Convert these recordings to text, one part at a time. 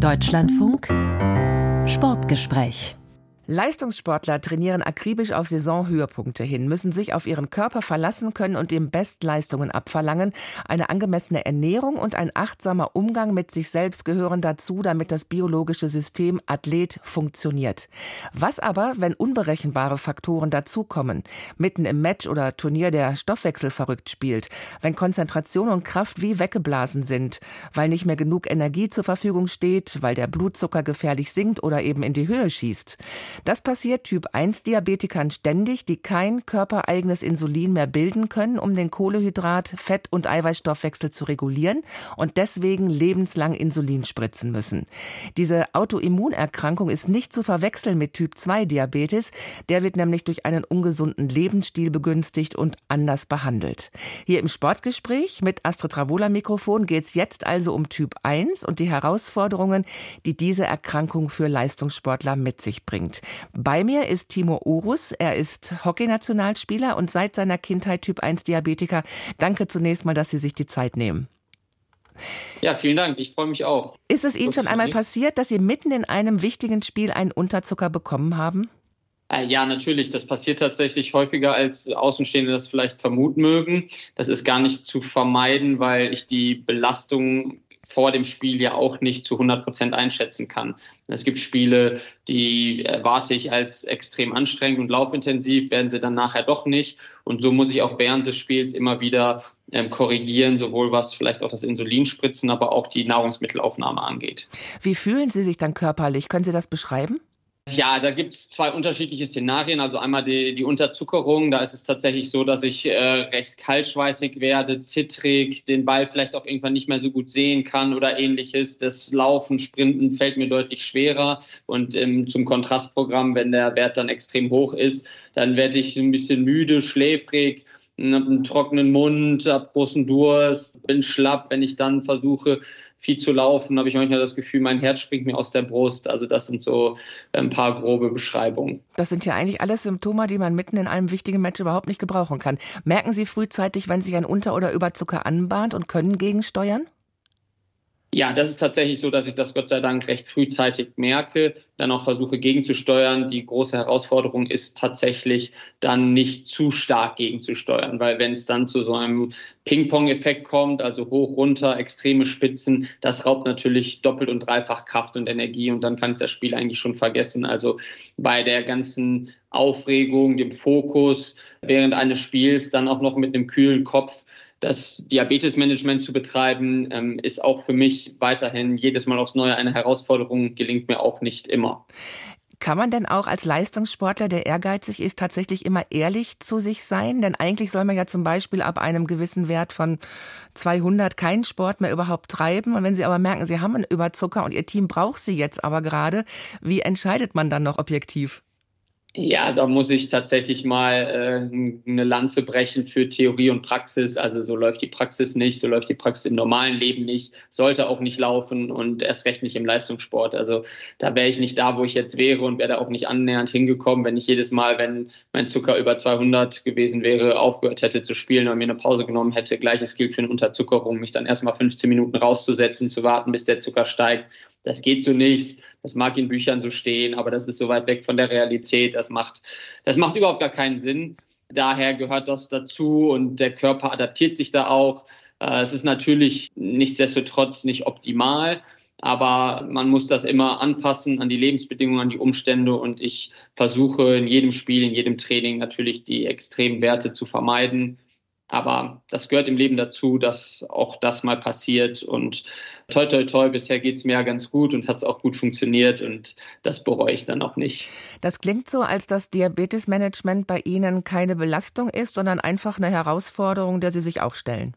Deutschlandfunk. Sportgespräch Leistungssportler trainieren akribisch auf Saisonhöhepunkte hin, müssen sich auf ihren Körper verlassen können und ihm Bestleistungen abverlangen. Eine angemessene Ernährung und ein achtsamer Umgang mit sich selbst gehören dazu, damit das biologische System Athlet funktioniert. Was aber, wenn unberechenbare Faktoren dazukommen, mitten im Match oder Turnier der Stoffwechsel verrückt spielt, wenn Konzentration und Kraft wie weggeblasen sind, weil nicht mehr genug Energie zur Verfügung steht, weil der Blutzucker gefährlich sinkt oder eben in die Höhe schießt? Das passiert Typ 1 Diabetikern ständig, die kein körpereigenes Insulin mehr bilden können, um den Kohlehydrat-, Fett- und Eiweißstoffwechsel zu regulieren und deswegen lebenslang Insulin spritzen müssen. Diese Autoimmunerkrankung ist nicht zu verwechseln mit Typ 2 Diabetes. Der wird nämlich durch einen ungesunden Lebensstil begünstigt und anders behandelt. Hier im Sportgespräch mit Astrid Ravola Mikrofon geht es jetzt also um Typ 1 und die Herausforderungen, die diese Erkrankung für Leistungssportler mit sich bringt. Bei mir ist Timo Urus. Er ist Hockeynationalspieler und seit seiner Kindheit Typ 1 Diabetiker. Danke zunächst mal, dass Sie sich die Zeit nehmen. Ja, vielen Dank. Ich freue mich auch. Ist es Ihnen schon einmal passiert, dass Sie mitten in einem wichtigen Spiel einen Unterzucker bekommen haben? Äh, ja, natürlich. Das passiert tatsächlich häufiger, als Außenstehende das vielleicht vermuten mögen. Das ist gar nicht zu vermeiden, weil ich die Belastung vor dem Spiel ja auch nicht zu 100 Prozent einschätzen kann. Es gibt Spiele, die erwarte ich als extrem anstrengend und laufintensiv, werden sie dann nachher doch nicht. Und so muss ich auch während des Spiels immer wieder ähm, korrigieren, sowohl was vielleicht auch das Insulinspritzen, aber auch die Nahrungsmittelaufnahme angeht. Wie fühlen Sie sich dann körperlich? Können Sie das beschreiben? Ja, da gibt es zwei unterschiedliche Szenarien. Also einmal die, die Unterzuckerung. Da ist es tatsächlich so, dass ich äh, recht kaltschweißig werde, zittrig, den Ball vielleicht auch irgendwann nicht mehr so gut sehen kann oder ähnliches. Das Laufen, Sprinten fällt mir deutlich schwerer. Und ähm, zum Kontrastprogramm, wenn der Wert dann extrem hoch ist, dann werde ich ein bisschen müde, schläfrig habe einen trockenen Mund, habe großen Durst, bin schlapp, wenn ich dann versuche, viel zu laufen, habe ich manchmal das Gefühl, mein Herz springt mir aus der Brust. Also das sind so ein paar grobe Beschreibungen. Das sind ja eigentlich alles Symptome, die man mitten in einem wichtigen Match überhaupt nicht gebrauchen kann. Merken Sie frühzeitig, wenn sich ein Unter- oder Überzucker anbahnt und können gegensteuern? Ja, das ist tatsächlich so, dass ich das Gott sei Dank recht frühzeitig merke, dann auch versuche gegenzusteuern. Die große Herausforderung ist tatsächlich dann nicht zu stark gegenzusteuern, weil wenn es dann zu so einem Ping-Pong-Effekt kommt, also hoch, runter, extreme Spitzen, das raubt natürlich doppelt und dreifach Kraft und Energie und dann kann ich das Spiel eigentlich schon vergessen. Also bei der ganzen Aufregung, dem Fokus während eines Spiels, dann auch noch mit einem kühlen Kopf, das Diabetesmanagement zu betreiben, ähm, ist auch für mich weiterhin jedes Mal aufs Neue eine Herausforderung, gelingt mir auch nicht immer. Kann man denn auch als Leistungssportler, der ehrgeizig ist, tatsächlich immer ehrlich zu sich sein? Denn eigentlich soll man ja zum Beispiel ab einem gewissen Wert von 200 keinen Sport mehr überhaupt treiben. Und wenn Sie aber merken, Sie haben einen Überzucker und Ihr Team braucht Sie jetzt aber gerade, wie entscheidet man dann noch objektiv? Ja, da muss ich tatsächlich mal äh, eine Lanze brechen für Theorie und Praxis. Also so läuft die Praxis nicht, so läuft die Praxis im normalen Leben nicht, sollte auch nicht laufen und erst recht nicht im Leistungssport. Also da wäre ich nicht da, wo ich jetzt wäre und wäre da auch nicht annähernd hingekommen, wenn ich jedes Mal, wenn mein Zucker über 200 gewesen wäre, aufgehört hätte zu spielen oder mir eine Pause genommen hätte. Gleiches gilt für eine Unterzuckerung, mich dann erstmal 15 Minuten rauszusetzen, zu warten, bis der Zucker steigt das geht so nicht, das mag in Büchern so stehen, aber das ist so weit weg von der Realität, das macht, das macht überhaupt gar keinen Sinn. Daher gehört das dazu und der Körper adaptiert sich da auch. Äh, es ist natürlich nichtsdestotrotz nicht optimal, aber man muss das immer anpassen an die Lebensbedingungen, an die Umstände und ich versuche in jedem Spiel, in jedem Training natürlich die extremen Werte zu vermeiden aber das gehört im Leben dazu, dass auch das mal passiert. Und toi, toi, toi, bisher geht es mir ja ganz gut und hat es auch gut funktioniert. Und das bereue ich dann auch nicht. Das klingt so, als das Diabetesmanagement bei Ihnen keine Belastung ist, sondern einfach eine Herausforderung, der Sie sich auch stellen.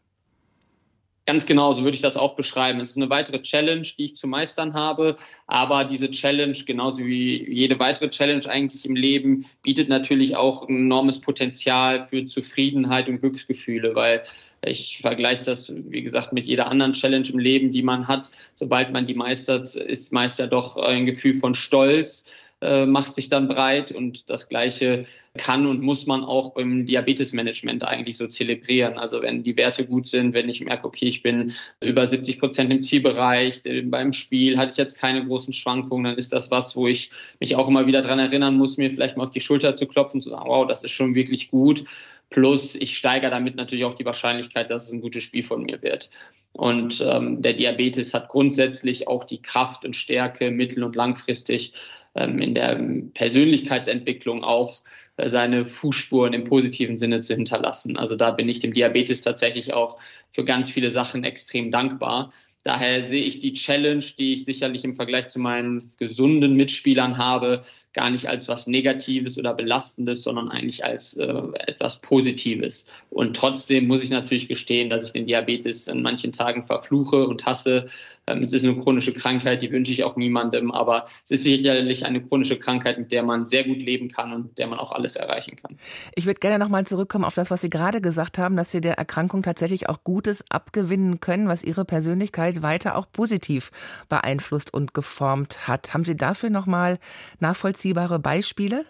Ganz genau, so würde ich das auch beschreiben. Es ist eine weitere Challenge, die ich zu meistern habe. Aber diese Challenge, genauso wie jede weitere Challenge eigentlich im Leben, bietet natürlich auch ein enormes Potenzial für Zufriedenheit und Glücksgefühle, weil ich vergleiche das, wie gesagt, mit jeder anderen Challenge im Leben, die man hat. Sobald man die meistert, ist meist ja doch ein Gefühl von Stolz äh, macht sich dann breit und das Gleiche kann und muss man auch im Diabetesmanagement eigentlich so zelebrieren. Also wenn die Werte gut sind, wenn ich merke, okay, ich bin über 70 Prozent im Zielbereich, äh, beim Spiel hatte ich jetzt keine großen Schwankungen, dann ist das was, wo ich mich auch immer wieder dran erinnern muss, mir vielleicht mal auf die Schulter zu klopfen, zu sagen, wow, das ist schon wirklich gut. Plus ich steigere damit natürlich auch die Wahrscheinlichkeit, dass es ein gutes Spiel von mir wird. Und ähm, der Diabetes hat grundsätzlich auch die Kraft und Stärke mittel- und langfristig in der Persönlichkeitsentwicklung auch äh, seine Fußspuren im positiven Sinne zu hinterlassen. Also da bin ich dem Diabetes tatsächlich auch für ganz viele Sachen extrem dankbar. Daher sehe ich die Challenge, die ich sicherlich im Vergleich zu meinen gesunden Mitspielern habe, gar nicht als was Negatives oder Belastendes, sondern eigentlich als äh, etwas Positives. Und trotzdem muss ich natürlich gestehen, dass ich den Diabetes in manchen Tagen verfluche und hasse. Ähm, es ist eine chronische Krankheit, die wünsche ich auch niemandem, aber es ist sicherlich eine chronische Krankheit, mit der man sehr gut leben kann und der man auch alles erreichen kann. Ich würde gerne nochmal zurückkommen auf das, was Sie gerade gesagt haben, dass Sie der Erkrankung tatsächlich auch Gutes abgewinnen können, was Ihre Persönlichkeit weiter auch positiv beeinflusst und geformt hat. Haben Sie dafür nochmal nachvollziehen? Nachvollziehbare Beispiele?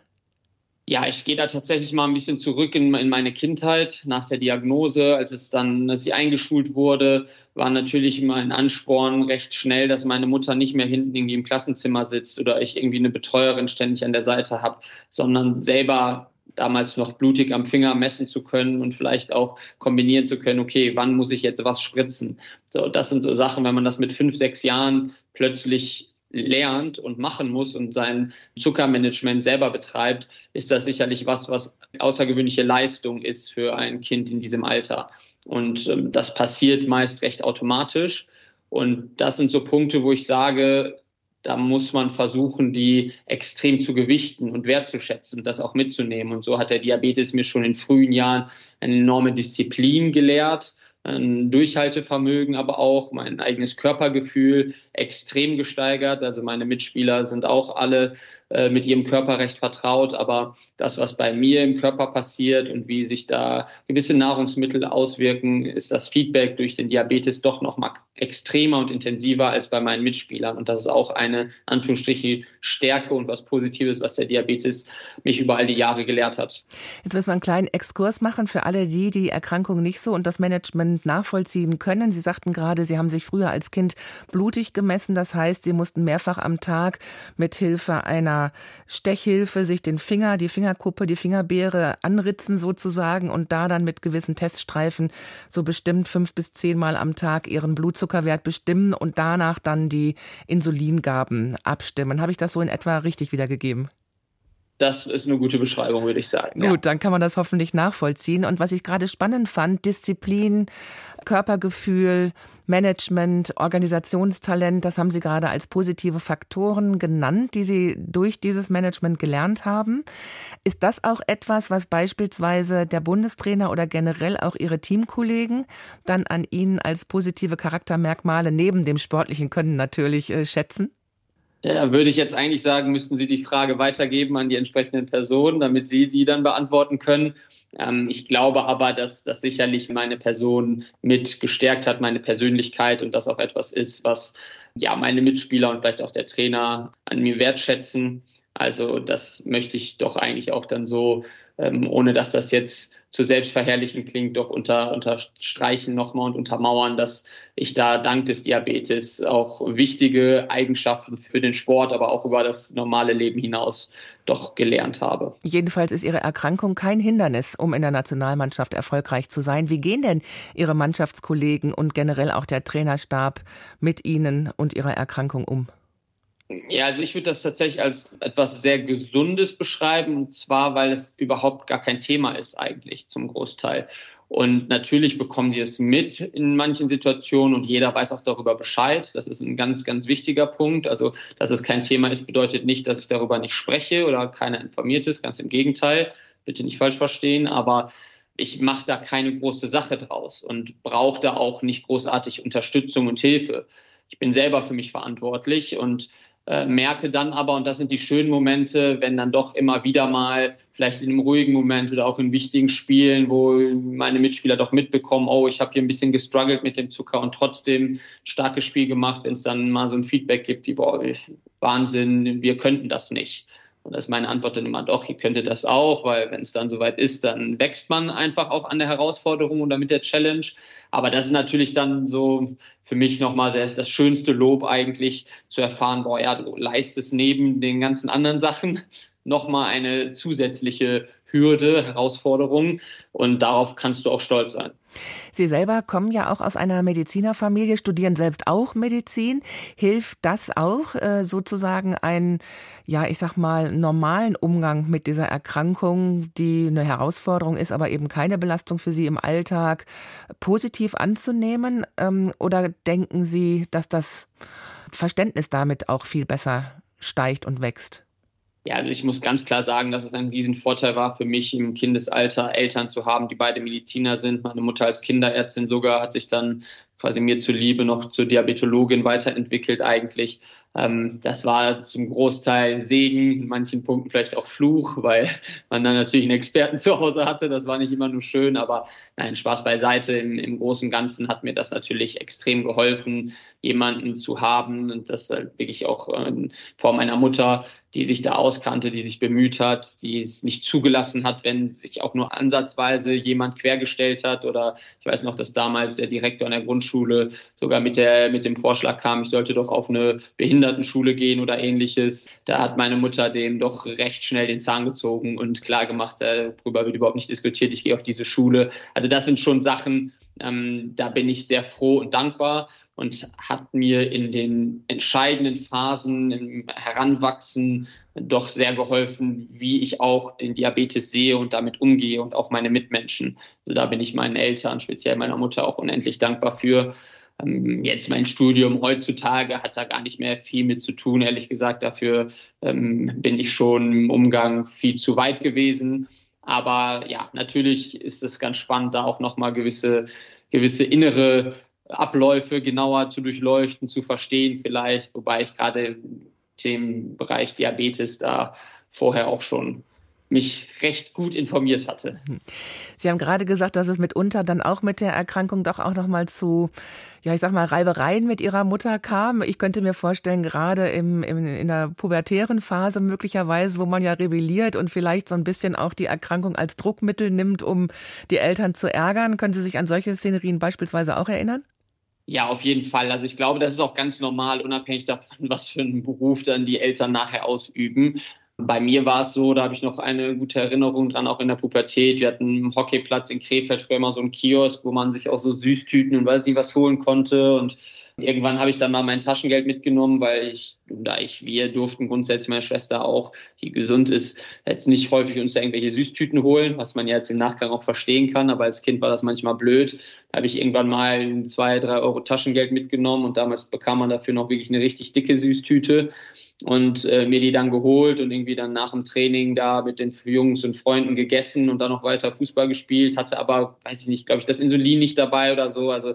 Ja, ich gehe da tatsächlich mal ein bisschen zurück in, in, meine Kindheit nach der Diagnose, als es dann, als sie eingeschult wurde, war natürlich immer ein Ansporn recht schnell, dass meine Mutter nicht mehr hinten irgendwie im Klassenzimmer sitzt oder ich irgendwie eine Betreuerin ständig an der Seite habe, sondern selber damals noch blutig am Finger messen zu können und vielleicht auch kombinieren zu können, okay, wann muss ich jetzt was spritzen? So, das sind so Sachen, wenn man das mit fünf, sechs Jahren plötzlich lernt und machen muss und sein Zuckermanagement selber betreibt, ist das sicherlich was, was außergewöhnliche Leistung ist für ein Kind in diesem Alter. Und ähm, das passiert meist recht automatisch. Und das sind so Punkte, wo ich sage, da muss man versuchen, die extrem zu gewichten und wertzuschätzen und das auch mitzunehmen. Und so hat der Diabetes mir schon in frühen Jahren eine enorme Disziplin gelehrt ein Durchhaltevermögen, aber auch mein eigenes Körpergefühl extrem gesteigert. Also meine Mitspieler sind auch alle äh, mit ihrem Körper recht vertraut, aber das, was bei mir im Körper passiert und wie sich da gewisse Nahrungsmittel auswirken, ist das Feedback durch den Diabetes doch noch mal extremer und intensiver als bei meinen Mitspielern. Und das ist auch eine, Anführungsstriche, Stärke und was Positives, was der Diabetes mich über all die Jahre gelehrt hat. Jetzt müssen wir einen kleinen Exkurs machen für alle die, die Erkrankung nicht so und das Management nachvollziehen können. Sie sagten gerade, Sie haben sich früher als Kind blutig gemessen. Das heißt, Sie mussten mehrfach am Tag mit Hilfe einer Stechhilfe sich den Finger, die Finger Fingerkuppe, die Fingerbeere anritzen sozusagen und da dann mit gewissen Teststreifen so bestimmt fünf bis zehnmal am Tag ihren Blutzuckerwert bestimmen und danach dann die Insulingaben abstimmen. Habe ich das so in etwa richtig wiedergegeben? Das ist eine gute Beschreibung, würde ich sagen. Gut, ja. dann kann man das hoffentlich nachvollziehen. Und was ich gerade spannend fand, Disziplin, Körpergefühl, Management, Organisationstalent, das haben Sie gerade als positive Faktoren genannt, die Sie durch dieses Management gelernt haben. Ist das auch etwas, was beispielsweise der Bundestrainer oder generell auch Ihre Teamkollegen dann an Ihnen als positive Charaktermerkmale neben dem sportlichen Können natürlich äh, schätzen? Da würde ich jetzt eigentlich sagen, müssten Sie die Frage weitergeben an die entsprechenden Personen, damit Sie die dann beantworten können. Ähm, ich glaube aber, dass das sicherlich meine Person mit gestärkt hat, meine Persönlichkeit und das auch etwas ist, was ja meine Mitspieler und vielleicht auch der Trainer an mir wertschätzen. Also das möchte ich doch eigentlich auch dann so, ähm, ohne dass das jetzt zu selbstverherrlichen klingt, doch unter, unterstreichen nochmal und untermauern, dass ich da dank des Diabetes auch wichtige Eigenschaften für den Sport, aber auch über das normale Leben hinaus doch gelernt habe. Jedenfalls ist Ihre Erkrankung kein Hindernis, um in der Nationalmannschaft erfolgreich zu sein. Wie gehen denn Ihre Mannschaftskollegen und generell auch der Trainerstab mit Ihnen und Ihrer Erkrankung um? Ja, also ich würde das tatsächlich als etwas sehr Gesundes beschreiben, und zwar, weil es überhaupt gar kein Thema ist eigentlich zum Großteil. Und natürlich bekommen die es mit in manchen Situationen und jeder weiß auch darüber Bescheid. Das ist ein ganz, ganz wichtiger Punkt. Also, dass es kein Thema ist, bedeutet nicht, dass ich darüber nicht spreche oder keiner informiert ist. Ganz im Gegenteil. Bitte nicht falsch verstehen. Aber ich mache da keine große Sache draus und brauche da auch nicht großartig Unterstützung und Hilfe. Ich bin selber für mich verantwortlich und äh, merke dann aber, und das sind die schönen Momente, wenn dann doch immer wieder mal, vielleicht in einem ruhigen Moment oder auch in wichtigen Spielen, wo meine Mitspieler doch mitbekommen, oh, ich habe hier ein bisschen gestruggelt mit dem Zucker und trotzdem starkes Spiel gemacht, wenn es dann mal so ein Feedback gibt, wie, boah, Wahnsinn, wir könnten das nicht. Und da ist meine Antwort dann immer, doch, ihr könntet das auch, weil wenn es dann soweit ist, dann wächst man einfach auch an der Herausforderung oder mit der Challenge. Aber das ist natürlich dann so für mich nochmal das, das schönste Lob eigentlich zu erfahren, boah, ja, du leistest neben den ganzen anderen Sachen nochmal eine zusätzliche Hürde, Herausforderung und darauf kannst du auch stolz sein. Sie selber kommen ja auch aus einer Medizinerfamilie, studieren selbst auch Medizin. Hilft das auch, äh, sozusagen einen, ja, ich sag mal, normalen Umgang mit dieser Erkrankung, die eine Herausforderung ist, aber eben keine Belastung für Sie im Alltag, positiv anzunehmen? Ähm, oder denken Sie, dass das Verständnis damit auch viel besser steigt und wächst? Ja, also ich muss ganz klar sagen, dass es ein Riesenvorteil war für mich im Kindesalter, Eltern zu haben, die beide Mediziner sind. Meine Mutter als Kinderärztin sogar hat sich dann quasi mir zuliebe noch zur Diabetologin weiterentwickelt eigentlich. Ähm, das war zum Großteil Segen, in manchen Punkten vielleicht auch Fluch, weil man dann natürlich einen Experten zu Hause hatte. Das war nicht immer nur schön, aber nein, Spaß beiseite. Im, im Großen und Ganzen hat mir das natürlich extrem geholfen, jemanden zu haben und das halt wirklich auch ähm, vor meiner Mutter, die sich da auskannte, die sich bemüht hat, die es nicht zugelassen hat, wenn sich auch nur ansatzweise jemand quergestellt hat. Oder ich weiß noch, dass damals der Direktor an der Grundschule sogar mit, der, mit dem Vorschlag kam, ich sollte doch auf eine Behindertenschule gehen oder ähnliches. Da hat meine Mutter dem doch recht schnell den Zahn gezogen und klar gemacht, darüber wird überhaupt nicht diskutiert, ich gehe auf diese Schule. Also das sind schon Sachen, ähm, da bin ich sehr froh und dankbar und hat mir in den entscheidenden Phasen im Heranwachsen doch sehr geholfen, wie ich auch den Diabetes sehe und damit umgehe und auch meine Mitmenschen. Also da bin ich meinen Eltern, speziell meiner Mutter, auch unendlich dankbar für. Ähm, jetzt mein Studium heutzutage hat da gar nicht mehr viel mit zu tun, ehrlich gesagt. Dafür ähm, bin ich schon im Umgang viel zu weit gewesen. Aber ja, natürlich ist es ganz spannend, da auch nochmal gewisse, gewisse innere Abläufe genauer zu durchleuchten, zu verstehen vielleicht, wobei ich gerade im Themenbereich Diabetes da vorher auch schon mich recht gut informiert hatte. Sie haben gerade gesagt, dass es mitunter dann auch mit der Erkrankung doch auch noch mal zu, ja, ich sag mal, Reibereien mit Ihrer Mutter kam. Ich könnte mir vorstellen, gerade im, im, in der pubertären Phase möglicherweise, wo man ja rebelliert und vielleicht so ein bisschen auch die Erkrankung als Druckmittel nimmt, um die Eltern zu ärgern. Können Sie sich an solche Szenerien beispielsweise auch erinnern? Ja, auf jeden Fall. Also ich glaube, das ist auch ganz normal, unabhängig davon, was für einen Beruf dann die Eltern nachher ausüben. Bei mir war es so, da habe ich noch eine gute Erinnerung dran, auch in der Pubertät. Wir hatten einen Hockeyplatz in Krefeld früher immer so einen Kiosk, wo man sich auch so Süßtüten und weiß nicht was holen konnte. Und irgendwann habe ich dann mal mein Taschengeld mitgenommen, weil ich, da ich, wir durften grundsätzlich meine Schwester auch, die gesund ist, jetzt nicht häufig uns irgendwelche Süßtüten holen, was man ja jetzt im Nachgang auch verstehen kann. Aber als Kind war das manchmal blöd. Da habe ich irgendwann mal zwei, drei Euro Taschengeld mitgenommen und damals bekam man dafür noch wirklich eine richtig dicke Süßtüte und äh, mir die dann geholt und irgendwie dann nach dem Training da mit den Jungs und Freunden gegessen und dann noch weiter Fußball gespielt, hatte aber, weiß ich nicht, glaube ich, das Insulin nicht dabei oder so, also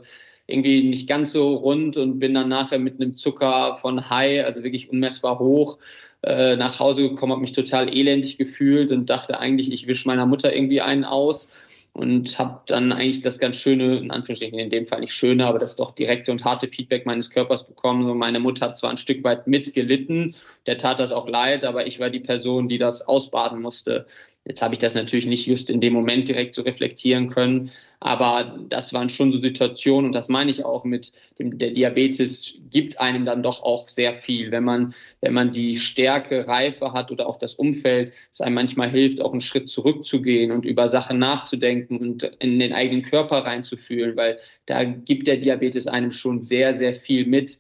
irgendwie nicht ganz so rund und bin dann nachher mit einem Zucker von High, also wirklich unmessbar hoch, äh, nach Hause gekommen, habe mich total elendig gefühlt und dachte eigentlich, ich wische meiner Mutter irgendwie einen aus und habe dann eigentlich das ganz schöne, in Anführungsstrichen in dem Fall nicht schöne, aber das doch direkte und harte Feedback meines Körpers bekommen. So meine Mutter hat zwar ein Stück weit mitgelitten, der tat das auch leid, aber ich war die Person, die das ausbaden musste. Jetzt habe ich das natürlich nicht just in dem Moment direkt so reflektieren können, aber das waren schon so Situationen und das meine ich auch mit dem, der Diabetes gibt einem dann doch auch sehr viel, wenn man, wenn man die Stärke, Reife hat oder auch das Umfeld, es einem manchmal hilft, auch einen Schritt zurückzugehen und über Sachen nachzudenken und in den eigenen Körper reinzufühlen, weil da gibt der Diabetes einem schon sehr, sehr viel mit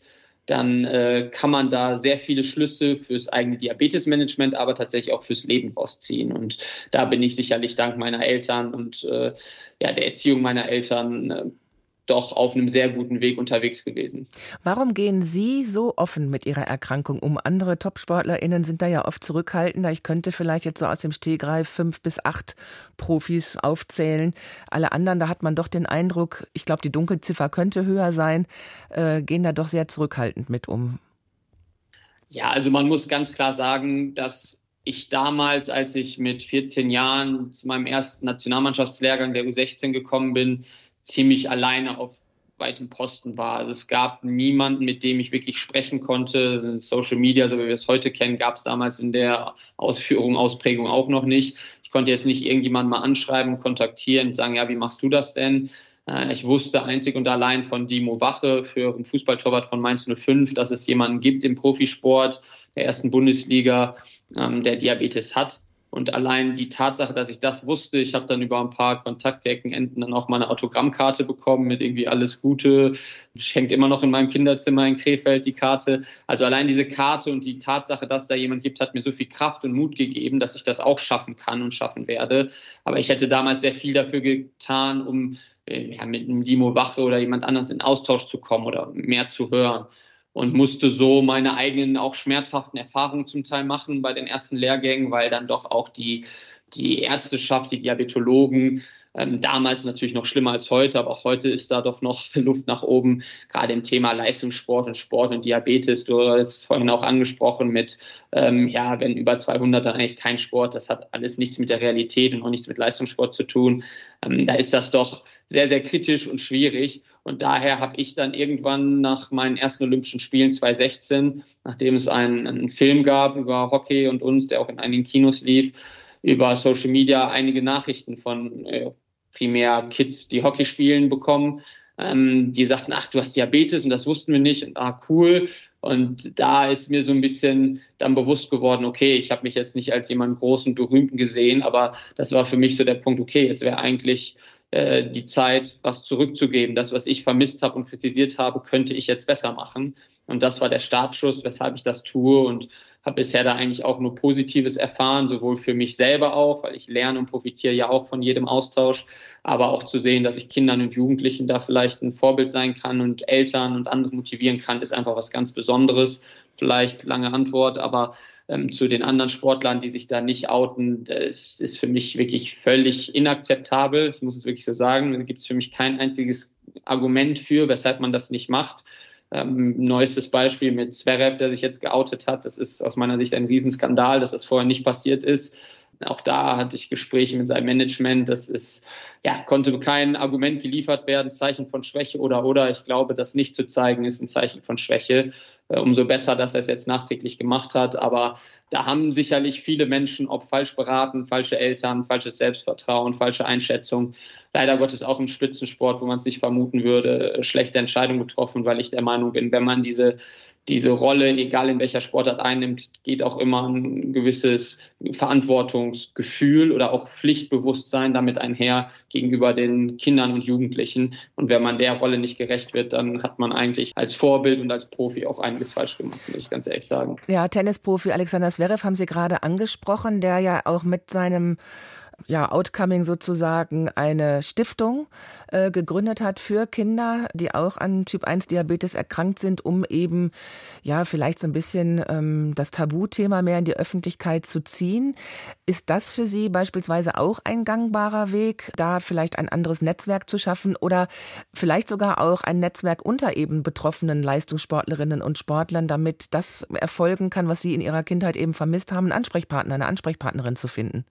dann äh, kann man da sehr viele Schlüsse fürs eigene Diabetesmanagement, aber tatsächlich auch fürs Leben rausziehen. Und da bin ich sicherlich dank meiner Eltern und äh, ja, der Erziehung meiner Eltern äh, doch auf einem sehr guten Weg unterwegs gewesen. Warum gehen Sie so offen mit Ihrer Erkrankung um? Andere TopsportlerInnen sind da ja oft zurückhaltender. Ich könnte vielleicht jetzt so aus dem Stehgreif fünf bis acht Profis aufzählen. Alle anderen, da hat man doch den Eindruck, ich glaube, die Dunkelziffer könnte höher sein, äh, gehen da doch sehr zurückhaltend mit um. Ja, also man muss ganz klar sagen, dass ich damals, als ich mit 14 Jahren zu meinem ersten Nationalmannschaftslehrgang der U16 gekommen bin, ziemlich alleine auf weit im Posten war. Also es gab niemanden, mit dem ich wirklich sprechen konnte. Social Media, so wie wir es heute kennen, gab es damals in der Ausführung, Ausprägung auch noch nicht. Ich konnte jetzt nicht irgendjemanden mal anschreiben, kontaktieren und sagen, ja, wie machst du das denn? Äh, ich wusste einzig und allein von Dimo Wache für einen Fußballtorwart von Mainz 05, dass es jemanden gibt im Profisport der ersten Bundesliga, ähm, der Diabetes hat. Und allein die Tatsache, dass ich das wusste, ich habe dann über ein paar Kontakteckenenden dann auch mal eine Autogrammkarte bekommen mit irgendwie alles Gute. Schenkt immer noch in meinem Kinderzimmer in Krefeld die Karte. Also allein diese Karte und die Tatsache, dass da jemand gibt, hat mir so viel Kraft und Mut gegeben, dass ich das auch schaffen kann und schaffen werde. Aber ich hätte damals sehr viel dafür getan, um äh, ja, mit einem Dimo Wache oder jemand anders in Austausch zu kommen oder mehr zu hören und musste so meine eigenen auch schmerzhaften Erfahrungen zum Teil machen bei den ersten Lehrgängen, weil dann doch auch die, die Ärzteschaft, die Diabetologen, ähm, damals natürlich noch schlimmer als heute, aber auch heute ist da doch noch Luft nach oben, gerade im Thema Leistungssport und Sport und Diabetes. Du hast vorhin auch angesprochen mit, ähm, ja, wenn über 200 dann eigentlich kein Sport, das hat alles nichts mit der Realität und auch nichts mit Leistungssport zu tun. Ähm, da ist das doch sehr, sehr kritisch und schwierig. Und daher habe ich dann irgendwann nach meinen ersten Olympischen Spielen 2016, nachdem es einen, einen Film gab über Hockey und uns, der auch in einigen Kinos lief, über Social Media einige Nachrichten von äh, primär Kids, die Hockey spielen, bekommen. Ähm, die sagten, ach, du hast Diabetes und das wussten wir nicht und ah, cool. Und da ist mir so ein bisschen dann bewusst geworden, okay, ich habe mich jetzt nicht als jemand großen, berühmten gesehen, aber das war für mich so der Punkt, okay, jetzt wäre eigentlich äh, die Zeit, was zurückzugeben. Das, was ich vermisst habe und kritisiert habe, könnte ich jetzt besser machen. Und das war der Startschuss, weshalb ich das tue und habe bisher da eigentlich auch nur Positives erfahren, sowohl für mich selber auch, weil ich lerne und profitiere ja auch von jedem Austausch, aber auch zu sehen, dass ich Kindern und Jugendlichen da vielleicht ein Vorbild sein kann und Eltern und andere motivieren kann, ist einfach was ganz Besonderes. Vielleicht lange Antwort, aber ähm, zu den anderen Sportlern, die sich da nicht outen, das ist für mich wirklich völlig inakzeptabel. Ich muss es wirklich so sagen. Da gibt es für mich kein einziges Argument für, weshalb man das nicht macht. Ähm, neuestes Beispiel mit Zverev, der sich jetzt geoutet hat. Das ist aus meiner Sicht ein Riesenskandal, dass das vorher nicht passiert ist. Auch da hatte ich Gespräche mit seinem Management. Das ist, ja, konnte kein Argument geliefert werden, Zeichen von Schwäche oder, oder. Ich glaube, das nicht zu zeigen ist ein Zeichen von Schwäche. Äh, umso besser, dass er es jetzt nachträglich gemacht hat. Aber da haben sicherlich viele Menschen, ob falsch beraten, falsche Eltern, falsches Selbstvertrauen, falsche Einschätzung, leider Gottes auch im Spitzensport, wo man es nicht vermuten würde, äh, schlechte Entscheidungen getroffen, weil ich der Meinung bin, wenn man diese diese Rolle, egal in welcher Sportart einnimmt, geht auch immer ein gewisses Verantwortungsgefühl oder auch Pflichtbewusstsein damit einher gegenüber den Kindern und Jugendlichen. Und wenn man der Rolle nicht gerecht wird, dann hat man eigentlich als Vorbild und als Profi auch einiges falsch gemacht, muss ich ganz ehrlich sagen. Ja, Tennisprofi Alexander Zverev haben Sie gerade angesprochen, der ja auch mit seinem ja, Outcoming sozusagen eine Stiftung äh, gegründet hat für Kinder, die auch an Typ 1 Diabetes erkrankt sind, um eben ja vielleicht so ein bisschen ähm, das Tabuthema mehr in die Öffentlichkeit zu ziehen. Ist das für Sie beispielsweise auch ein gangbarer Weg, da vielleicht ein anderes Netzwerk zu schaffen oder vielleicht sogar auch ein Netzwerk unter eben betroffenen Leistungssportlerinnen und Sportlern, damit das erfolgen kann, was Sie in Ihrer Kindheit eben vermisst haben, einen Ansprechpartner, eine Ansprechpartnerin zu finden?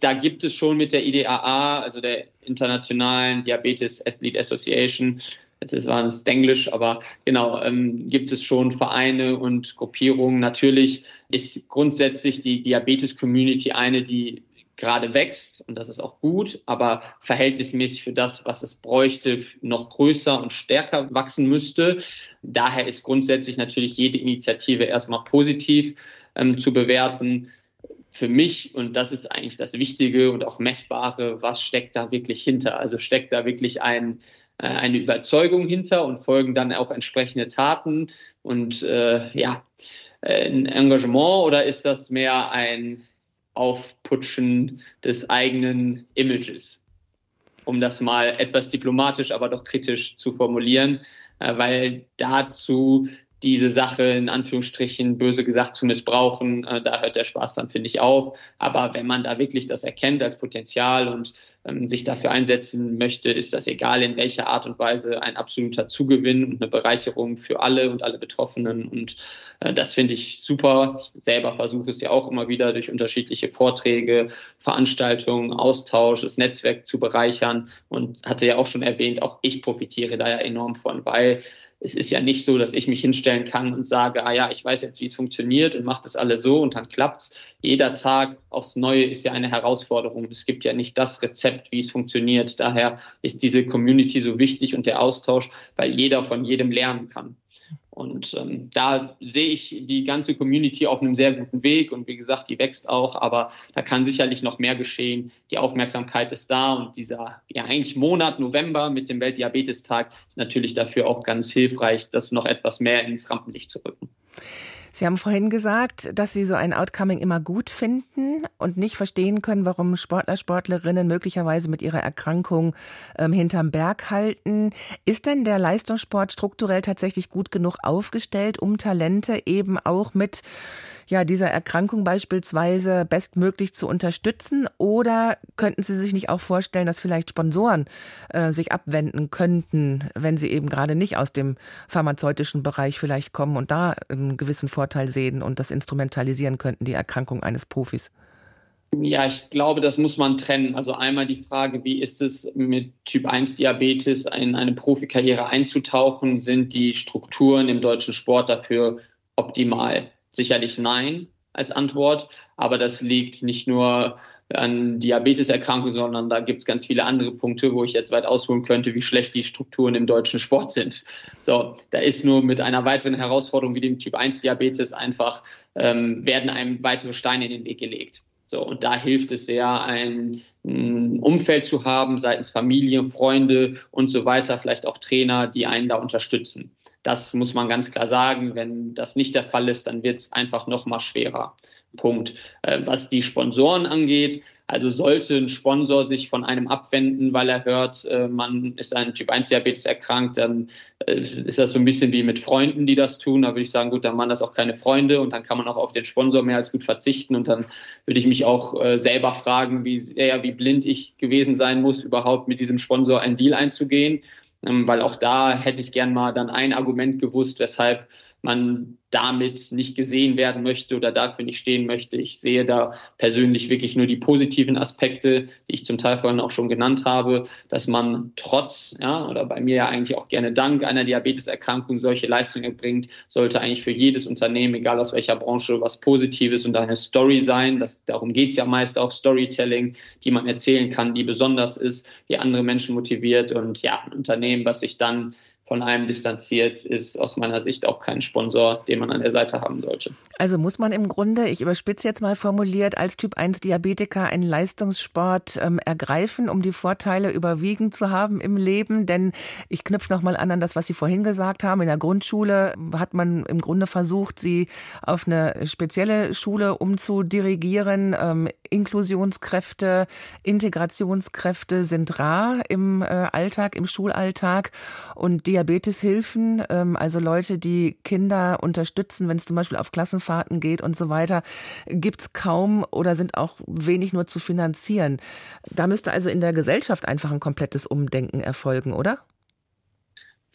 Da gibt es schon mit der IDAA, also der Internationalen Diabetes Athlete Association, jetzt war es Englisch, aber genau, ähm, gibt es schon Vereine und Gruppierungen. Natürlich ist grundsätzlich die Diabetes-Community eine, die gerade wächst und das ist auch gut, aber verhältnismäßig für das, was es bräuchte, noch größer und stärker wachsen müsste. Daher ist grundsätzlich natürlich jede Initiative erstmal positiv ähm, zu bewerten für mich, und das ist eigentlich das Wichtige und auch Messbare, was steckt da wirklich hinter? Also steckt da wirklich ein, äh, eine Überzeugung hinter und folgen dann auch entsprechende Taten und äh, ja, ein Engagement oder ist das mehr ein Aufputschen des eigenen Images? Um das mal etwas diplomatisch, aber doch kritisch zu formulieren, äh, weil dazu diese Sache in Anführungsstrichen böse gesagt zu missbrauchen, äh, da hört der Spaß dann, finde ich, auf. Aber wenn man da wirklich das erkennt als Potenzial und ähm, sich dafür einsetzen möchte, ist das egal in welcher Art und Weise ein absoluter Zugewinn und eine Bereicherung für alle und alle Betroffenen. Und äh, das finde ich super. Ich selber versuche es ja auch immer wieder durch unterschiedliche Vorträge, Veranstaltungen, Austausch, das Netzwerk zu bereichern und hatte ja auch schon erwähnt, auch ich profitiere da ja enorm von, weil es ist ja nicht so, dass ich mich hinstellen kann und sage, ah ja, ich weiß jetzt, wie es funktioniert und mache das alle so und dann klappt's. Jeder Tag aufs Neue ist ja eine Herausforderung. Es gibt ja nicht das Rezept, wie es funktioniert. Daher ist diese Community so wichtig und der Austausch, weil jeder von jedem lernen kann. Und ähm, da sehe ich die ganze Community auf einem sehr guten Weg und wie gesagt, die wächst auch, aber da kann sicherlich noch mehr geschehen. Die Aufmerksamkeit ist da und dieser ja eigentlich Monat November mit dem Weltdiabetestag ist natürlich dafür auch ganz hilfreich, das noch etwas mehr ins Rampenlicht zu rücken. Sie haben vorhin gesagt, dass Sie so ein Outcoming immer gut finden und nicht verstehen können, warum Sportler, Sportlerinnen möglicherweise mit ihrer Erkrankung ähm, hinterm Berg halten. Ist denn der Leistungssport strukturell tatsächlich gut genug aufgestellt, um Talente eben auch mit ja, dieser Erkrankung beispielsweise bestmöglich zu unterstützen? Oder könnten Sie sich nicht auch vorstellen, dass vielleicht Sponsoren äh, sich abwenden könnten, wenn sie eben gerade nicht aus dem pharmazeutischen Bereich vielleicht kommen und da einen gewissen Vorteil sehen und das instrumentalisieren könnten, die Erkrankung eines Profis? Ja, ich glaube, das muss man trennen. Also einmal die Frage, wie ist es mit Typ 1 Diabetes in eine Profikarriere einzutauchen? Sind die Strukturen im deutschen Sport dafür optimal? Sicherlich nein als Antwort, aber das liegt nicht nur an Diabeteserkrankungen, sondern da gibt es ganz viele andere Punkte, wo ich jetzt weit ausholen könnte, wie schlecht die Strukturen im deutschen Sport sind. So, da ist nur mit einer weiteren Herausforderung wie dem Typ 1 Diabetes einfach, ähm, werden einem weitere Steine in den Weg gelegt. So, und da hilft es sehr, ein, ein Umfeld zu haben, seitens Familie, Freunde und so weiter, vielleicht auch Trainer, die einen da unterstützen. Das muss man ganz klar sagen. Wenn das nicht der Fall ist, dann wird es einfach noch mal schwerer. Punkt. Äh, was die Sponsoren angeht, also sollte ein Sponsor sich von einem abwenden, weil er hört, äh, man ist an Typ 1 Diabetes erkrankt, dann äh, ist das so ein bisschen wie mit Freunden, die das tun. Da würde ich sagen, gut, dann waren das auch keine Freunde und dann kann man auch auf den Sponsor mehr als gut verzichten. Und dann würde ich mich auch selber fragen, wie sehr, wie blind ich gewesen sein muss, überhaupt mit diesem Sponsor einen Deal einzugehen. Ähm, weil auch da hätte ich gern mal dann ein Argument gewusst, weshalb man damit nicht gesehen werden möchte oder dafür nicht stehen möchte. Ich sehe da persönlich wirklich nur die positiven Aspekte, die ich zum Teil vorhin auch schon genannt habe, dass man trotz, ja, oder bei mir ja eigentlich auch gerne dank einer Diabeteserkrankung solche Leistungen erbringt, sollte eigentlich für jedes Unternehmen, egal aus welcher Branche, was Positives und eine Story sein. Das, darum geht es ja meist auch, Storytelling, die man erzählen kann, die besonders ist, die andere Menschen motiviert und ja, ein Unternehmen, was sich dann von einem distanziert, ist aus meiner Sicht auch kein Sponsor, den man an der Seite haben sollte. Also muss man im Grunde, ich überspitze jetzt mal formuliert, als Typ 1 Diabetiker einen Leistungssport ähm, ergreifen, um die Vorteile überwiegen zu haben im Leben. Denn ich knüpfe nochmal an an das, was Sie vorhin gesagt haben. In der Grundschule hat man im Grunde versucht, sie auf eine spezielle Schule umzudirigieren. Ähm, Inklusionskräfte, Integrationskräfte sind rar im äh, Alltag, im Schulalltag. Und Diabeteshilfen, ähm, also Leute, die Kinder unterstützen, wenn es zum Beispiel auf Klassenfahrten geht und so weiter, gibt es kaum oder sind auch wenig nur zu finanzieren. Da müsste also in der Gesellschaft einfach ein komplettes Umdenken erfolgen, oder?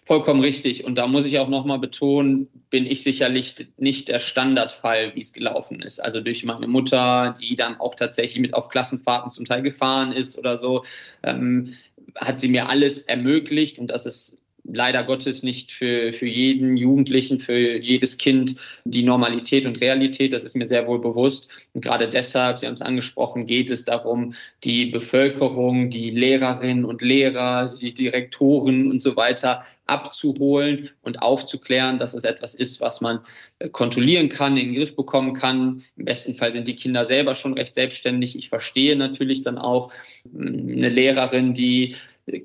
Vollkommen richtig. Und da muss ich auch nochmal betonen, bin ich sicherlich nicht der Standardfall, wie es gelaufen ist. Also durch meine Mutter, die dann auch tatsächlich mit auf Klassenfahrten zum Teil gefahren ist oder so, ähm, hat sie mir alles ermöglicht. Und das ist leider Gottes nicht für, für jeden Jugendlichen, für jedes Kind die Normalität und Realität. Das ist mir sehr wohl bewusst. Und gerade deshalb, Sie haben es angesprochen, geht es darum, die Bevölkerung, die Lehrerinnen und Lehrer, die Direktoren und so weiter abzuholen und aufzuklären, dass es etwas ist, was man äh, kontrollieren kann, in den Griff bekommen kann. Im besten Fall sind die Kinder selber schon recht selbstständig. Ich verstehe natürlich dann auch hm, eine Lehrerin, die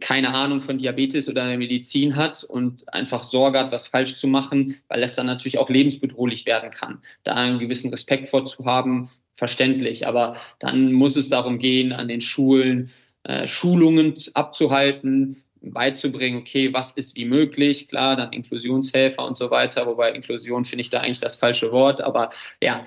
keine Ahnung von Diabetes oder Medizin hat und einfach Sorge hat, was falsch zu machen, weil das dann natürlich auch lebensbedrohlich werden kann. Da einen gewissen Respekt vorzuhaben, verständlich. Aber dann muss es darum gehen, an den Schulen äh, Schulungen abzuhalten, beizubringen, okay, was ist wie möglich, klar, dann Inklusionshelfer und so weiter, wobei Inklusion finde ich da eigentlich das falsche Wort, aber ja,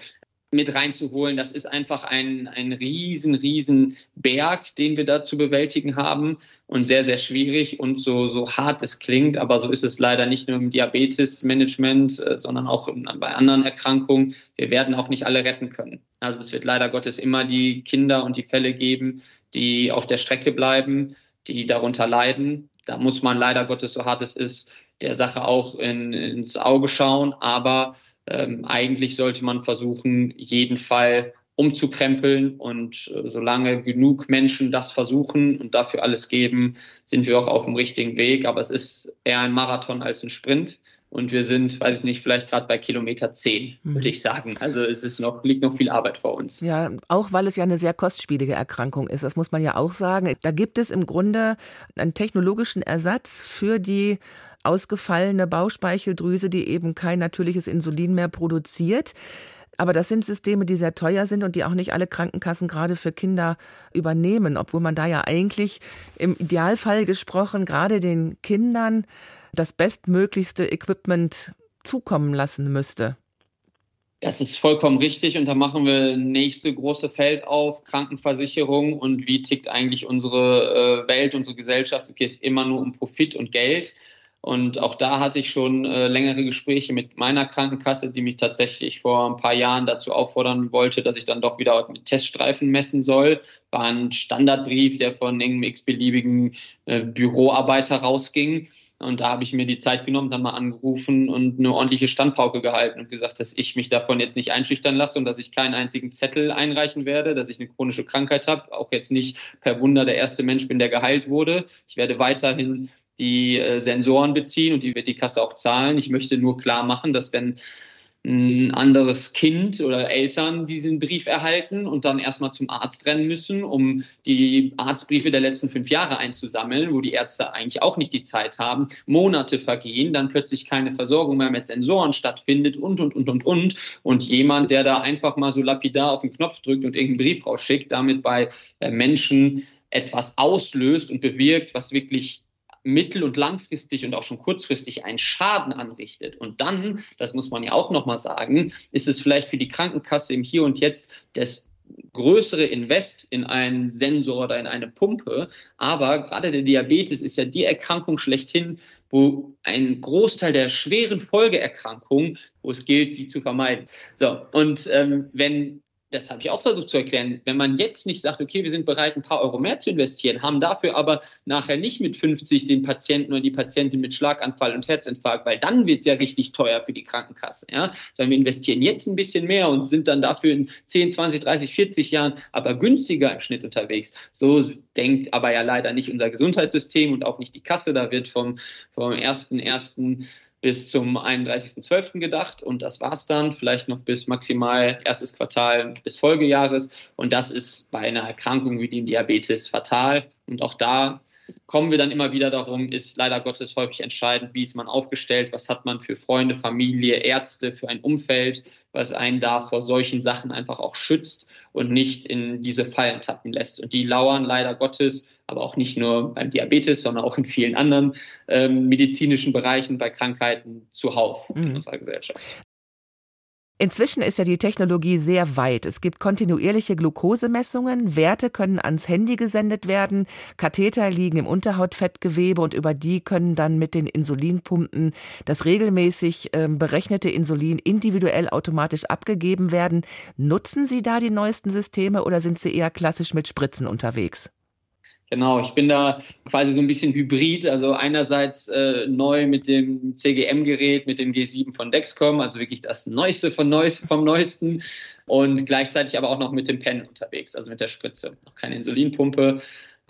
mit reinzuholen. Das ist einfach ein, ein riesen, riesen Berg, den wir da zu bewältigen haben und sehr, sehr schwierig und so, so hart es klingt, aber so ist es leider nicht nur im Diabetesmanagement, äh, sondern auch bei anderen Erkrankungen. Wir werden auch nicht alle retten können. Also es wird leider Gottes immer die Kinder und die Fälle geben, die auf der Strecke bleiben, die darunter leiden. Da muss man leider Gottes, so hart es ist, der Sache auch in, ins Auge schauen, aber ähm, eigentlich sollte man versuchen, jeden Fall umzukrempeln. Und äh, solange genug Menschen das versuchen und dafür alles geben, sind wir auch auf dem richtigen Weg. Aber es ist eher ein Marathon als ein Sprint. Und wir sind, weiß ich nicht, vielleicht gerade bei Kilometer 10, mhm. würde ich sagen. Also es ist noch, liegt noch viel Arbeit vor uns. Ja, auch weil es ja eine sehr kostspielige Erkrankung ist. Das muss man ja auch sagen. Da gibt es im Grunde einen technologischen Ersatz für die ausgefallene Bauchspeicheldrüse, die eben kein natürliches Insulin mehr produziert. Aber das sind Systeme, die sehr teuer sind und die auch nicht alle Krankenkassen gerade für Kinder übernehmen, obwohl man da ja eigentlich im Idealfall gesprochen gerade den Kindern das bestmöglichste Equipment zukommen lassen müsste. Das ist vollkommen richtig und da machen wir nächste große Feld auf, Krankenversicherung und wie tickt eigentlich unsere äh, Welt, unsere Gesellschaft. Es geht immer nur um Profit und Geld. Und auch da hatte ich schon äh, längere Gespräche mit meiner Krankenkasse, die mich tatsächlich vor ein paar Jahren dazu auffordern wollte, dass ich dann doch wieder mit Teststreifen messen soll. War ein Standardbrief, der von irgendeinem x-beliebigen äh, Büroarbeiter rausging. Und da habe ich mir die Zeit genommen, dann mal angerufen und eine ordentliche Standpauke gehalten und gesagt, dass ich mich davon jetzt nicht einschüchtern lasse und dass ich keinen einzigen Zettel einreichen werde, dass ich eine chronische Krankheit habe, auch jetzt nicht per Wunder der erste Mensch bin, der geheilt wurde. Ich werde weiterhin die äh, Sensoren beziehen und die wird die Kasse auch zahlen. Ich möchte nur klar machen, dass wenn ein anderes Kind oder Eltern diesen Brief erhalten und dann erstmal zum Arzt rennen müssen, um die Arztbriefe der letzten fünf Jahre einzusammeln, wo die Ärzte eigentlich auch nicht die Zeit haben, Monate vergehen, dann plötzlich keine Versorgung mehr mit Sensoren stattfindet und, und, und, und, und. Und jemand, der da einfach mal so lapidar auf den Knopf drückt und irgendeinen Brief rausschickt, damit bei äh, Menschen etwas auslöst und bewirkt, was wirklich mittel- und langfristig und auch schon kurzfristig einen Schaden anrichtet. Und dann, das muss man ja auch nochmal sagen, ist es vielleicht für die Krankenkasse im Hier und Jetzt das größere Invest in einen Sensor oder in eine Pumpe. Aber gerade der Diabetes ist ja die Erkrankung schlechthin, wo ein Großteil der schweren Folgeerkrankungen, wo es gilt, die zu vermeiden. So, und ähm, wenn das habe ich auch versucht zu erklären, wenn man jetzt nicht sagt, okay, wir sind bereit, ein paar Euro mehr zu investieren, haben dafür aber nachher nicht mit 50 den Patienten oder die Patientin mit Schlaganfall und Herzinfarkt, weil dann wird es ja richtig teuer für die Krankenkasse, ja, sondern wir investieren jetzt ein bisschen mehr und sind dann dafür in 10, 20, 30, 40 Jahren aber günstiger im Schnitt unterwegs. So denkt aber ja leider nicht unser Gesundheitssystem und auch nicht die Kasse. Da wird vom, vom ersten, ersten bis zum 31.12. gedacht und das war's dann, vielleicht noch bis maximal erstes Quartal des Folgejahres und das ist bei einer Erkrankung wie dem Diabetes fatal und auch da kommen wir dann immer wieder darum, ist leider Gottes häufig entscheidend, wie ist man aufgestellt, was hat man für Freunde, Familie, Ärzte, für ein Umfeld, was einen da vor solchen Sachen einfach auch schützt und nicht in diese Fallen tappen lässt. Und die lauern leider Gottes aber auch nicht nur beim Diabetes, sondern auch in vielen anderen ähm, medizinischen Bereichen bei Krankheiten zuhauf mhm. in unserer Gesellschaft. Inzwischen ist ja die Technologie sehr weit. Es gibt kontinuierliche Glukosemessungen, Werte können ans Handy gesendet werden, Katheter liegen im Unterhautfettgewebe und über die können dann mit den Insulinpumpen das regelmäßig äh, berechnete Insulin individuell automatisch abgegeben werden. Nutzen Sie da die neuesten Systeme oder sind Sie eher klassisch mit Spritzen unterwegs? Genau, ich bin da quasi so ein bisschen hybrid. Also einerseits äh, neu mit dem CGM-Gerät, mit dem G7 von Dexcom, also wirklich das Neueste von Neues, vom Neuesten. Und gleichzeitig aber auch noch mit dem Pen unterwegs, also mit der Spritze. Noch keine Insulinpumpe.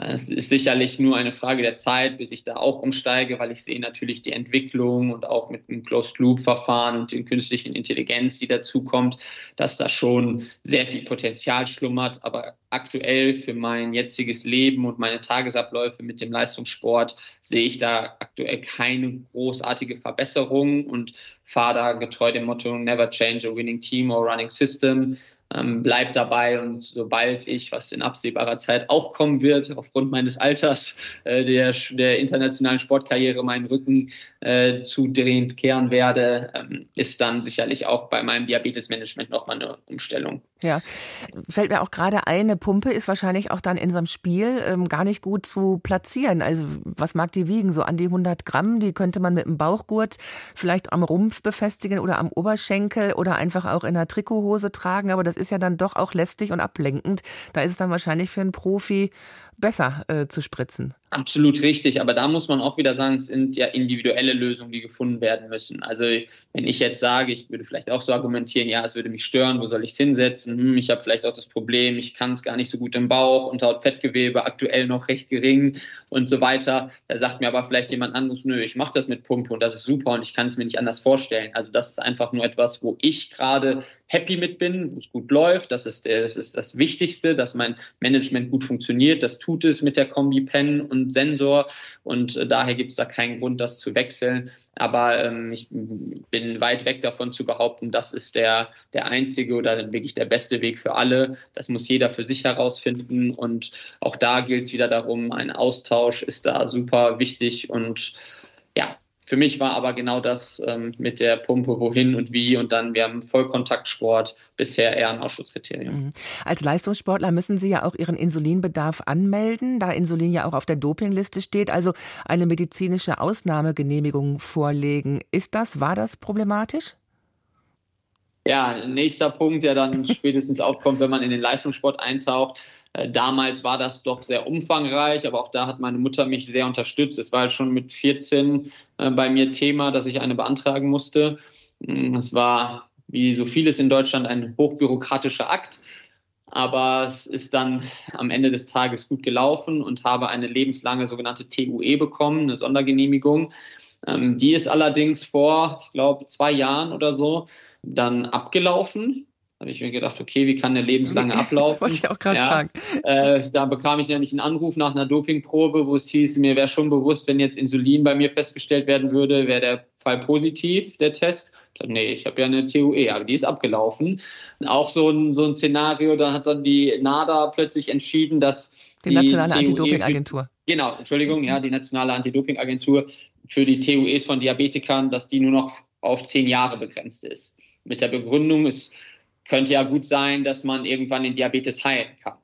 Es ist sicherlich nur eine Frage der Zeit, bis ich da auch umsteige, weil ich sehe natürlich die Entwicklung und auch mit dem Closed-Loop-Verfahren und den künstlichen Intelligenz, die dazukommt, dass da schon sehr viel Potenzial schlummert. Aber aktuell für mein jetziges Leben und meine Tagesabläufe mit dem Leistungssport sehe ich da aktuell keine großartige Verbesserung und fahre da getreu dem Motto Never change a winning team or running system ähm, bleib dabei und sobald ich, was in absehbarer Zeit auch kommen wird, aufgrund meines Alters, äh, der, der internationalen Sportkarriere meinen Rücken äh, zudrehend kehren werde, ähm, ist dann sicherlich auch bei meinem Diabetesmanagement nochmal eine Umstellung. Ja, fällt mir auch gerade ein, eine Pumpe ist wahrscheinlich auch dann in so einem Spiel ähm, gar nicht gut zu platzieren. Also was mag die wiegen? So an die 100 Gramm, die könnte man mit dem Bauchgurt vielleicht am Rumpf befestigen oder am Oberschenkel oder einfach auch in einer Trikothose tragen. Aber das ist ja dann doch auch lästig und ablenkend. Da ist es dann wahrscheinlich für einen Profi besser äh, zu spritzen. Absolut richtig, aber da muss man auch wieder sagen, es sind ja individuelle Lösungen, die gefunden werden müssen. Also wenn ich jetzt sage, ich würde vielleicht auch so argumentieren, ja, es würde mich stören, wo soll ich es hinsetzen? Hm, ich habe vielleicht auch das Problem, ich kann es gar nicht so gut im Bauch, Unterhaut-Fettgewebe aktuell noch recht gering und so weiter. Da sagt mir aber vielleicht jemand anderes, nö, ich mache das mit Pumpe und das ist super und ich kann es mir nicht anders vorstellen. Also das ist einfach nur etwas, wo ich gerade happy mit bin, wo es gut läuft. Das ist, das ist das Wichtigste, dass mein Management gut funktioniert. Das tut es mit der Kombi Pen und Sensor und äh, daher gibt es da keinen Grund, das zu wechseln. Aber ähm, ich bin weit weg davon zu behaupten, das ist der, der einzige oder wirklich der beste Weg für alle. Das muss jeder für sich herausfinden. Und auch da gilt es wieder darum, ein Austausch ist da super wichtig und für mich war aber genau das ähm, mit der Pumpe, wohin und wie und dann, wir haben Vollkontaktsport bisher eher ein Ausschusskriterium. Mhm. Als Leistungssportler müssen Sie ja auch Ihren Insulinbedarf anmelden, da Insulin ja auch auf der Dopingliste steht, also eine medizinische Ausnahmegenehmigung vorlegen. Ist das, war das problematisch? Ja, nächster Punkt, der dann spätestens aufkommt, wenn man in den Leistungssport eintaucht, damals war das doch sehr umfangreich, aber auch da hat meine Mutter mich sehr unterstützt. Es war halt schon mit 14 äh, bei mir Thema, dass ich eine beantragen musste. Mm, es war, wie so vieles in Deutschland, ein hochbürokratischer Akt. Aber es ist dann am Ende des Tages gut gelaufen und habe eine lebenslange sogenannte TUE bekommen, eine Sondergenehmigung. Ähm, die ist allerdings vor, ich glaube, zwei Jahren oder so dann abgelaufen habe ich mir gedacht, okay, wie kann der lebenslange ablaufen? Wollte ich auch gerade ja, fragen. Äh, da bekam ich nämlich einen Anruf nach einer Dopingprobe, wo es hieß, mir wäre schon bewusst, wenn jetzt Insulin bei mir festgestellt werden würde, wäre der Fall positiv, der Test. Ich dachte, nee, ich habe ja eine TUE, aber die ist abgelaufen. Auch so ein, so ein Szenario, da hat dann die NADA plötzlich entschieden, dass die, die nationale Anti-Doping-Agentur. Genau, Entschuldigung, ja, die nationale Anti-Doping-Agentur für die TUEs von Diabetikern, dass die nur noch auf zehn Jahre begrenzt ist. Mit der Begründung, ist könnte ja gut sein, dass man irgendwann den Diabetes heilen kann.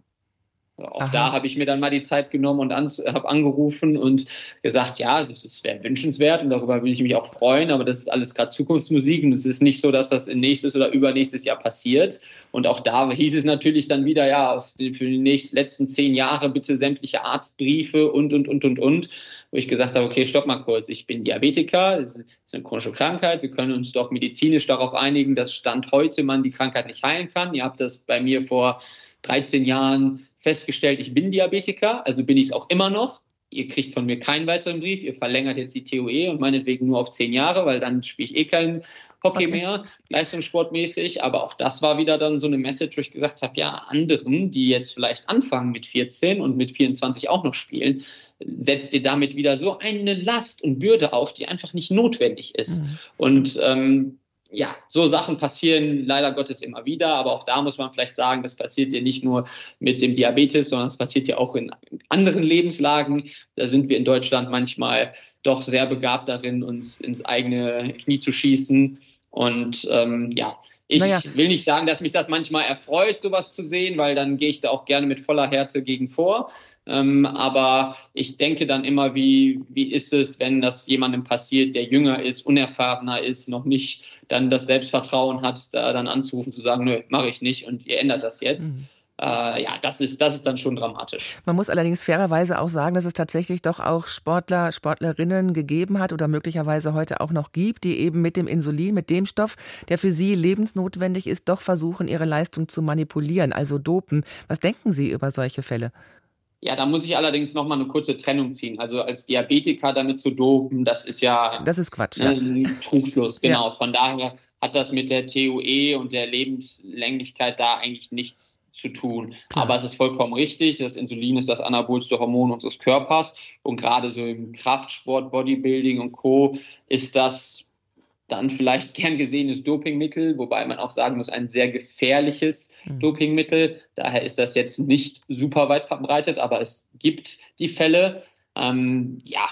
Auch Aha. da habe ich mir dann mal die Zeit genommen und an, habe angerufen und gesagt, ja, das wäre wünschenswert und darüber würde ich mich auch freuen, aber das ist alles gerade Zukunftsmusik und es ist nicht so, dass das in nächstes oder übernächstes Jahr passiert. Und auch da hieß es natürlich dann wieder, ja, aus den, für die nächsten, letzten zehn Jahre bitte sämtliche Arztbriefe und, und, und, und, und, wo ich gesagt habe, okay, stopp mal kurz, ich bin Diabetiker, es ist eine chronische Krankheit, wir können uns doch medizinisch darauf einigen, dass Stand heute man die Krankheit nicht heilen kann. Ihr habt das bei mir vor 13 Jahren festgestellt, ich bin Diabetiker, also bin ich es auch immer noch. Ihr kriegt von mir keinen weiteren Brief, ihr verlängert jetzt die TOE und meinetwegen nur auf zehn Jahre, weil dann spiele ich eh keinen Hockey okay. mehr, leistungssportmäßig. Aber auch das war wieder dann so eine Message, wo ich gesagt habe, ja, anderen, die jetzt vielleicht anfangen mit 14 und mit 24 auch noch spielen, setzt ihr damit wieder so eine Last und Bürde auf, die einfach nicht notwendig ist. Mhm. Und ähm, ja, so Sachen passieren leider Gottes immer wieder, aber auch da muss man vielleicht sagen, das passiert ja nicht nur mit dem Diabetes, sondern es passiert ja auch in anderen Lebenslagen. Da sind wir in Deutschland manchmal doch sehr begabt darin, uns ins eigene Knie zu schießen. Und ähm, ja, ich naja. will nicht sagen, dass mich das manchmal erfreut, sowas zu sehen, weil dann gehe ich da auch gerne mit voller Härte gegen vor. Ähm, aber ich denke dann immer, wie, wie ist es, wenn das jemandem passiert, der jünger ist, unerfahrener ist, noch nicht dann das Selbstvertrauen hat, da dann anzurufen, zu sagen, nö, mache ich nicht und ihr ändert das jetzt. Mhm. Äh, ja, das ist, das ist dann schon dramatisch. Man muss allerdings fairerweise auch sagen, dass es tatsächlich doch auch Sportler, Sportlerinnen gegeben hat oder möglicherweise heute auch noch gibt, die eben mit dem Insulin, mit dem Stoff, der für sie lebensnotwendig ist, doch versuchen, ihre Leistung zu manipulieren, also dopen. Was denken Sie über solche Fälle? Ja, da muss ich allerdings noch mal eine kurze Trennung ziehen. Also als Diabetiker damit zu dopen, das ist ja das ist Quatsch, ne, ein Trugschluss. Genau. Ja. Von daher hat das mit der TUE und der Lebenslänglichkeit da eigentlich nichts zu tun. Klar. Aber es ist vollkommen richtig. Das Insulin ist das anabolste Hormon unseres Körpers und gerade so im Kraftsport, Bodybuilding und Co. ist das dann vielleicht gern gesehenes Dopingmittel, wobei man auch sagen muss, ein sehr gefährliches mhm. Dopingmittel. Daher ist das jetzt nicht super weit verbreitet, aber es gibt die Fälle. Ähm, ja,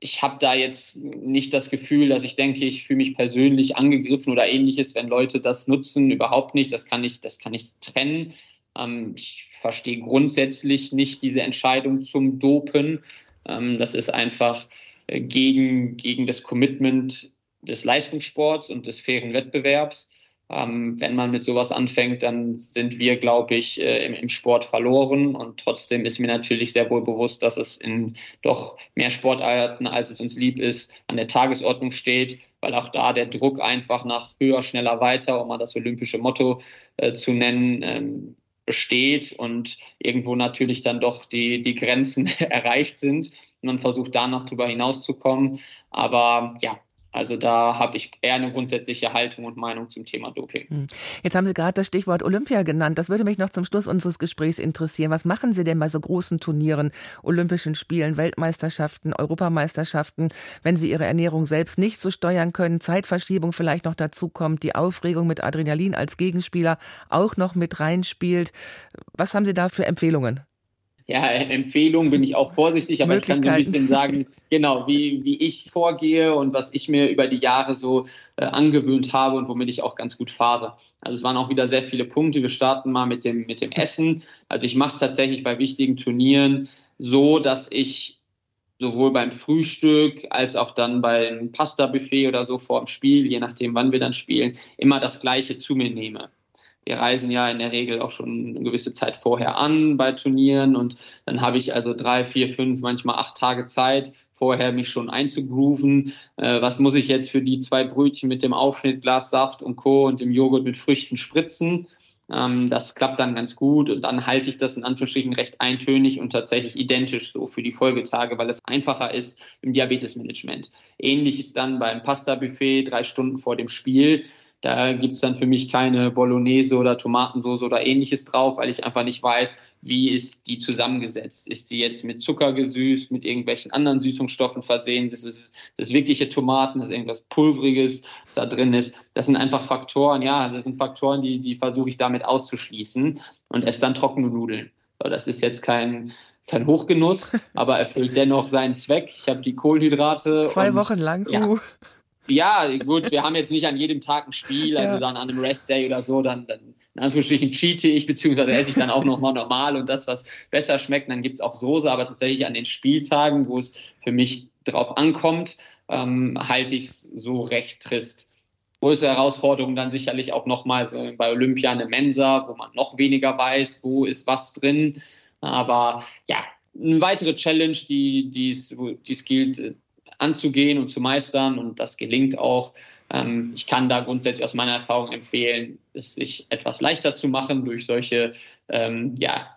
ich habe da jetzt nicht das Gefühl, dass ich denke, ich fühle mich persönlich angegriffen oder ähnliches, wenn Leute das nutzen. Überhaupt nicht. Das kann ich, das kann ich trennen. Ähm, ich verstehe grundsätzlich nicht diese Entscheidung zum Dopen. Ähm, das ist einfach äh, gegen, gegen das Commitment des Leistungssports und des fairen Wettbewerbs. Ähm, wenn man mit sowas anfängt, dann sind wir, glaube ich, äh, im, im, Sport verloren. Und trotzdem ist mir natürlich sehr wohl bewusst, dass es in doch mehr Sportarten, als es uns lieb ist, an der Tagesordnung steht, weil auch da der Druck einfach nach höher, schneller, weiter, um mal das olympische Motto äh, zu nennen, ähm, besteht und irgendwo natürlich dann doch die, die Grenzen erreicht sind. Man versucht da noch drüber hinauszukommen. Aber ja, also da habe ich eher eine grundsätzliche Haltung und Meinung zum Thema Doping. Hm. Jetzt haben Sie gerade das Stichwort Olympia genannt. Das würde mich noch zum Schluss unseres Gesprächs interessieren. Was machen Sie denn bei so großen Turnieren, Olympischen Spielen, Weltmeisterschaften, Europameisterschaften, wenn Sie Ihre Ernährung selbst nicht so steuern können, Zeitverschiebung vielleicht noch dazu kommt, die Aufregung mit Adrenalin als Gegenspieler auch noch mit reinspielt? Was haben Sie da für Empfehlungen? Ja, Empfehlung bin ich auch vorsichtig, aber ich kann so ein bisschen sagen, genau, wie, wie ich vorgehe und was ich mir über die Jahre so äh, angewöhnt habe und womit ich auch ganz gut fahre. Also es waren auch wieder sehr viele Punkte. Wir starten mal mit dem, mit dem Essen. Also ich mache es tatsächlich bei wichtigen Turnieren so, dass ich sowohl beim Frühstück als auch dann beim Pasta-Buffet oder so vor dem Spiel, je nachdem, wann wir dann spielen, immer das Gleiche zu mir nehme wir reisen ja in der Regel auch schon eine gewisse Zeit vorher an bei Turnieren und dann habe ich also drei, vier, fünf, manchmal acht Tage Zeit, vorher mich schon einzugrooven. Äh, was muss ich jetzt für die zwei Brötchen mit dem Aufschnitt, Glas Saft und Co. und dem Joghurt mit Früchten spritzen? Ähm, das klappt dann ganz gut und dann halte ich das in Anführungsstrichen recht eintönig und tatsächlich identisch so für die Folgetage, weil es einfacher ist im Diabetesmanagement. Ähnlich ist dann beim Pasta-Buffet drei Stunden vor dem Spiel. Da gibt's dann für mich keine Bolognese oder Tomatensauce oder ähnliches drauf, weil ich einfach nicht weiß, wie ist die zusammengesetzt. Ist die jetzt mit Zucker gesüßt, mit irgendwelchen anderen Süßungsstoffen versehen? Das ist das wirkliche Tomaten, das ist irgendwas Pulveriges, was da drin ist. Das sind einfach Faktoren, ja, das sind Faktoren, die, die versuche ich damit auszuschließen und esse dann trockene Nudeln. So, das ist jetzt kein, kein Hochgenuss, aber erfüllt dennoch seinen Zweck. Ich habe die Kohlenhydrate. Zwei und, Wochen lang. Ja, uh. Ja, gut, wir haben jetzt nicht an jedem Tag ein Spiel, also ja. dann an einem Rest-Day oder so, dann, dann in Anführungsstrichen cheate ich, beziehungsweise esse ich dann auch nochmal normal und das, was besser schmeckt, dann gibt's auch Soße, aber tatsächlich an den Spieltagen, wo es für mich drauf ankommt, ähm, halte ich es so recht trist. Größere Herausforderung dann sicherlich auch nochmal so bei Olympia eine Mensa, wo man noch weniger weiß, wo ist was drin. Aber ja, eine weitere Challenge, die es gilt anzugehen und zu meistern und das gelingt auch. Ähm, ich kann da grundsätzlich aus meiner Erfahrung empfehlen, es sich etwas leichter zu machen durch solche ähm, ja,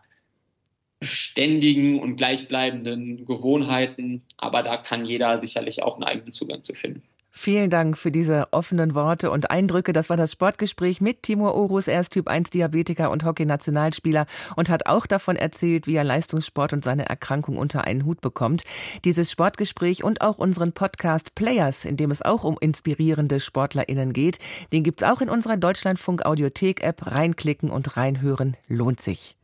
ständigen und gleichbleibenden Gewohnheiten. Aber da kann jeder sicherlich auch einen eigenen Zugang zu finden. Vielen Dank für diese offenen Worte und Eindrücke. Das war das Sportgespräch mit Timur Orus. Er ist Typ 1 Diabetiker und Hockey-Nationalspieler und hat auch davon erzählt, wie er Leistungssport und seine Erkrankung unter einen Hut bekommt. Dieses Sportgespräch und auch unseren Podcast Players, in dem es auch um inspirierende SportlerInnen geht, den gibt's auch in unserer Deutschlandfunk Audiothek-App. Reinklicken und reinhören lohnt sich.